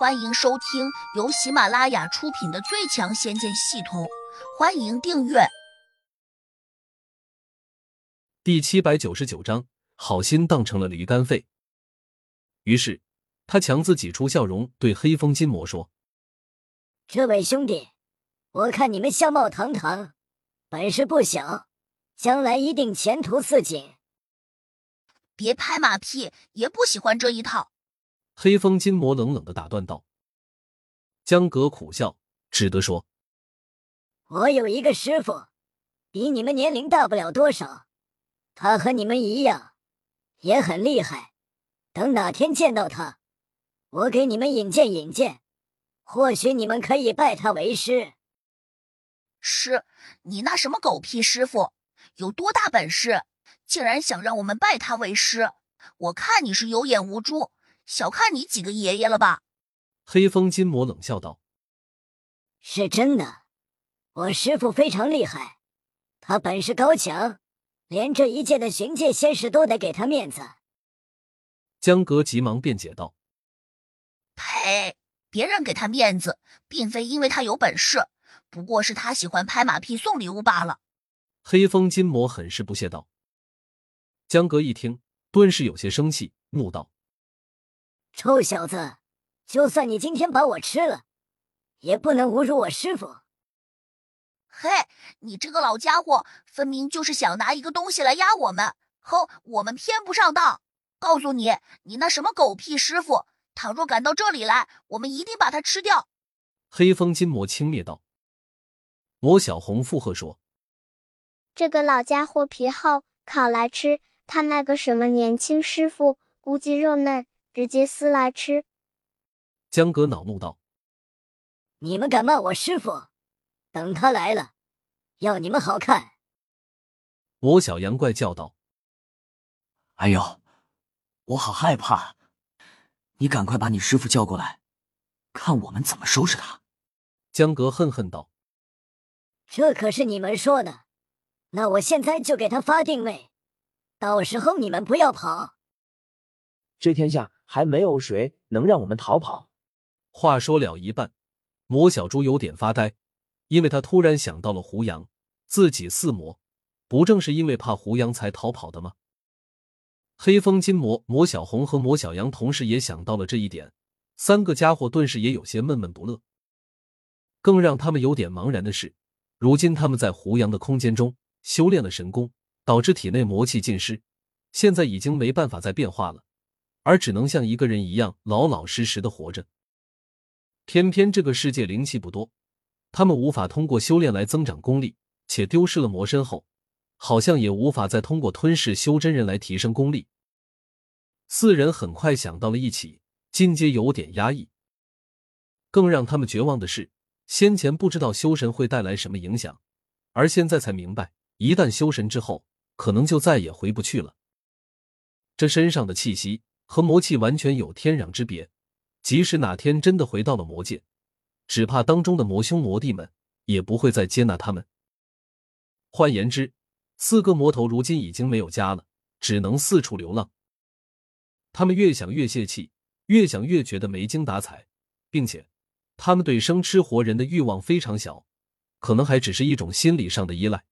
欢迎收听由喜马拉雅出品的《最强仙剑系统》，欢迎订阅。第七百九十九章，好心当成了驴肝肺。于是他强自挤出笑容，对黑风金魔说：“这位兄弟，我看你们相貌堂堂，本事不小，将来一定前途似锦。别拍马屁，爷不喜欢这一套。”黑风金魔冷冷的打断道。江格苦笑，只得说：“我有一个师傅，比你们年龄大不了多少，他和你们一样，也很厉害。等哪天见到他，我给你们引荐引荐，或许你们可以拜他为师。”师，你那什么狗屁师傅，有多大本事，竟然想让我们拜他为师？我看你是有眼无珠。小看你几个爷爷了吧？黑风金魔冷笑道：“是真的，我师傅非常厉害，他本事高强，连这一届的巡界仙士都得给他面子。”江格急忙辩解道：“呸！别人给他面子，并非因为他有本事，不过是他喜欢拍马屁送礼物罢了。”黑风金魔很是不屑道。江格一听，顿时有些生气，怒道。臭小子，就算你今天把我吃了，也不能侮辱我师傅。嘿，你这个老家伙，分明就是想拿一个东西来压我们。哼，我们偏不上当。告诉你，你那什么狗屁师傅，倘若赶到这里来，我们一定把他吃掉。黑风金魔轻蔑道。魔小红附和说：“这个老家伙皮厚，烤来吃。他那个什么年轻师傅，估计肉嫩。”直接撕来吃！江哥恼怒道：“你们敢骂我师傅？等他来了，要你们好看！”魔小羊怪叫道：“哎呦，我好害怕！你赶快把你师傅叫过来，看我们怎么收拾他！”江哥恨恨道：“这可是你们说的，那我现在就给他发定位，到时候你们不要跑。这天下……”还没有谁能让我们逃跑。话说了一半，魔小猪有点发呆，因为他突然想到了胡杨，自己四魔，不正是因为怕胡杨才逃跑的吗？黑风金魔、魔小红和魔小羊同时也想到了这一点，三个家伙顿时也有些闷闷不乐。更让他们有点茫然的是，如今他们在胡杨的空间中修炼了神功，导致体内魔气尽失，现在已经没办法再变化了。而只能像一个人一样老老实实的活着。偏偏这个世界灵气不多，他们无法通过修炼来增长功力，且丢失了魔身后，好像也无法再通过吞噬修真人来提升功力。四人很快想到了一起，进阶有点压抑。更让他们绝望的是，先前不知道修神会带来什么影响，而现在才明白，一旦修神之后，可能就再也回不去了。这身上的气息。和魔气完全有天壤之别，即使哪天真的回到了魔界，只怕当中的魔兄魔弟们也不会再接纳他们。换言之，四个魔头如今已经没有家了，只能四处流浪。他们越想越泄气，越想越觉得没精打采，并且他们对生吃活人的欲望非常小，可能还只是一种心理上的依赖，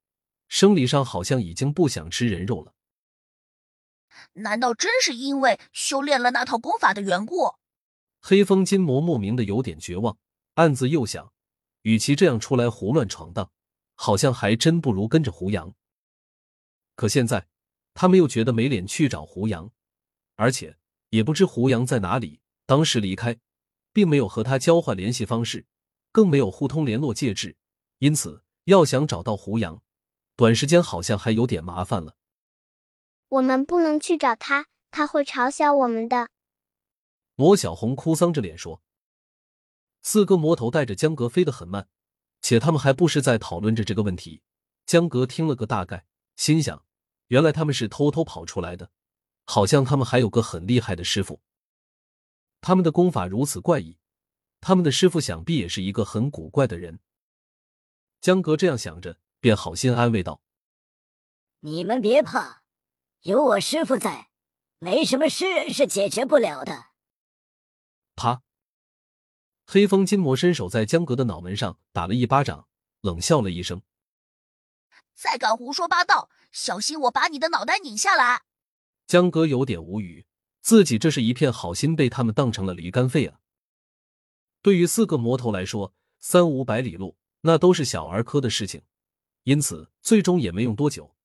生理上好像已经不想吃人肉了。难道真是因为修炼了那套功法的缘故？黑风金魔莫名的有点绝望，暗自又想：与其这样出来胡乱闯荡，好像还真不如跟着胡杨。可现在，他们又觉得没脸去找胡杨，而且也不知胡杨在哪里。当时离开，并没有和他交换联系方式，更没有互通联络介质，因此要想找到胡杨，短时间好像还有点麻烦了。我们不能去找他，他会嘲笑我们的。魔小红哭丧着脸说：“四个魔头带着江格飞得很慢，且他们还不是在讨论着这个问题。”江格听了个大概，心想：原来他们是偷偷跑出来的，好像他们还有个很厉害的师傅。他们的功法如此怪异，他们的师傅想必也是一个很古怪的人。江格这样想着，便好心安慰道：“你们别怕。”有我师傅在，没什么事是解决不了的。啪！黑风金魔伸手在江格的脑门上打了一巴掌，冷笑了一声：“再敢胡说八道，小心我把你的脑袋拧下来！”江格有点无语，自己这是一片好心被他们当成了驴肝肺啊！对于四个魔头来说，三五百里路那都是小儿科的事情，因此最终也没用多久，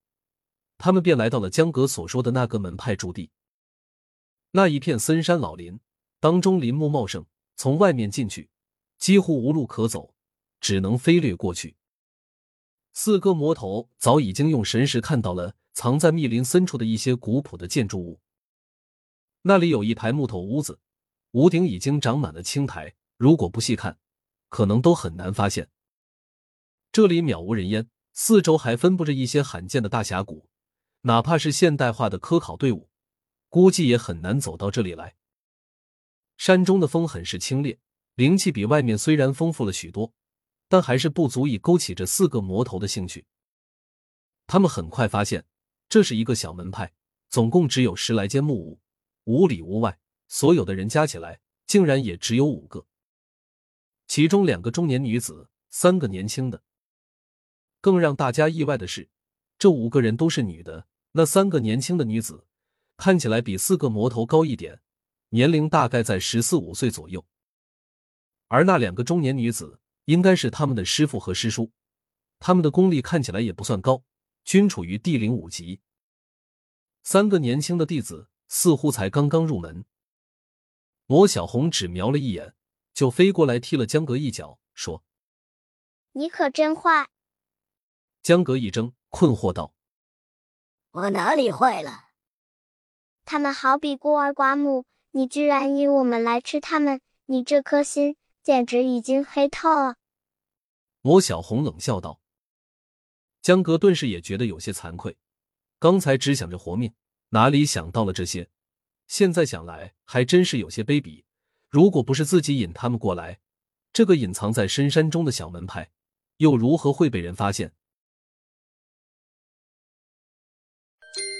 他们便来到了江格所说的那个门派驻地。那一片森山老林当中，林木茂盛。从外面进去，几乎无路可走，只能飞掠过去。四个魔头早已经用神识看到了藏在密林深处的一些古朴的建筑物。那里有一排木头屋子，屋顶已经长满了青苔，如果不细看，可能都很难发现。这里渺无人烟，四周还分布着一些罕见的大峡谷，哪怕是现代化的科考队伍，估计也很难走到这里来。山中的风很是清冽，灵气比外面虽然丰富了许多，但还是不足以勾起这四个魔头的兴趣。他们很快发现，这是一个小门派，总共只有十来间木屋，屋里屋外所有的人加起来，竟然也只有五个。其中两个中年女子，三个年轻的。更让大家意外的是，这五个人都是女的。那三个年轻的女子，看起来比四个魔头高一点。年龄大概在十四五岁左右，而那两个中年女子应该是他们的师傅和师叔，他们的功力看起来也不算高，均处于地灵五级。三个年轻的弟子似乎才刚刚入门。魔小红只瞄了一眼，就飞过来踢了江格一脚，说：“你可真坏！”江格一怔，困惑道：“我哪里坏了？”他们好比孤儿寡母。你居然引我们来吃他们！你这颗心简直已经黑透了。魔小红冷笑道。江哥顿时也觉得有些惭愧，刚才只想着活命，哪里想到了这些？现在想来，还真是有些卑鄙。如果不是自己引他们过来，这个隐藏在深山中的小门派，又如何会被人发现？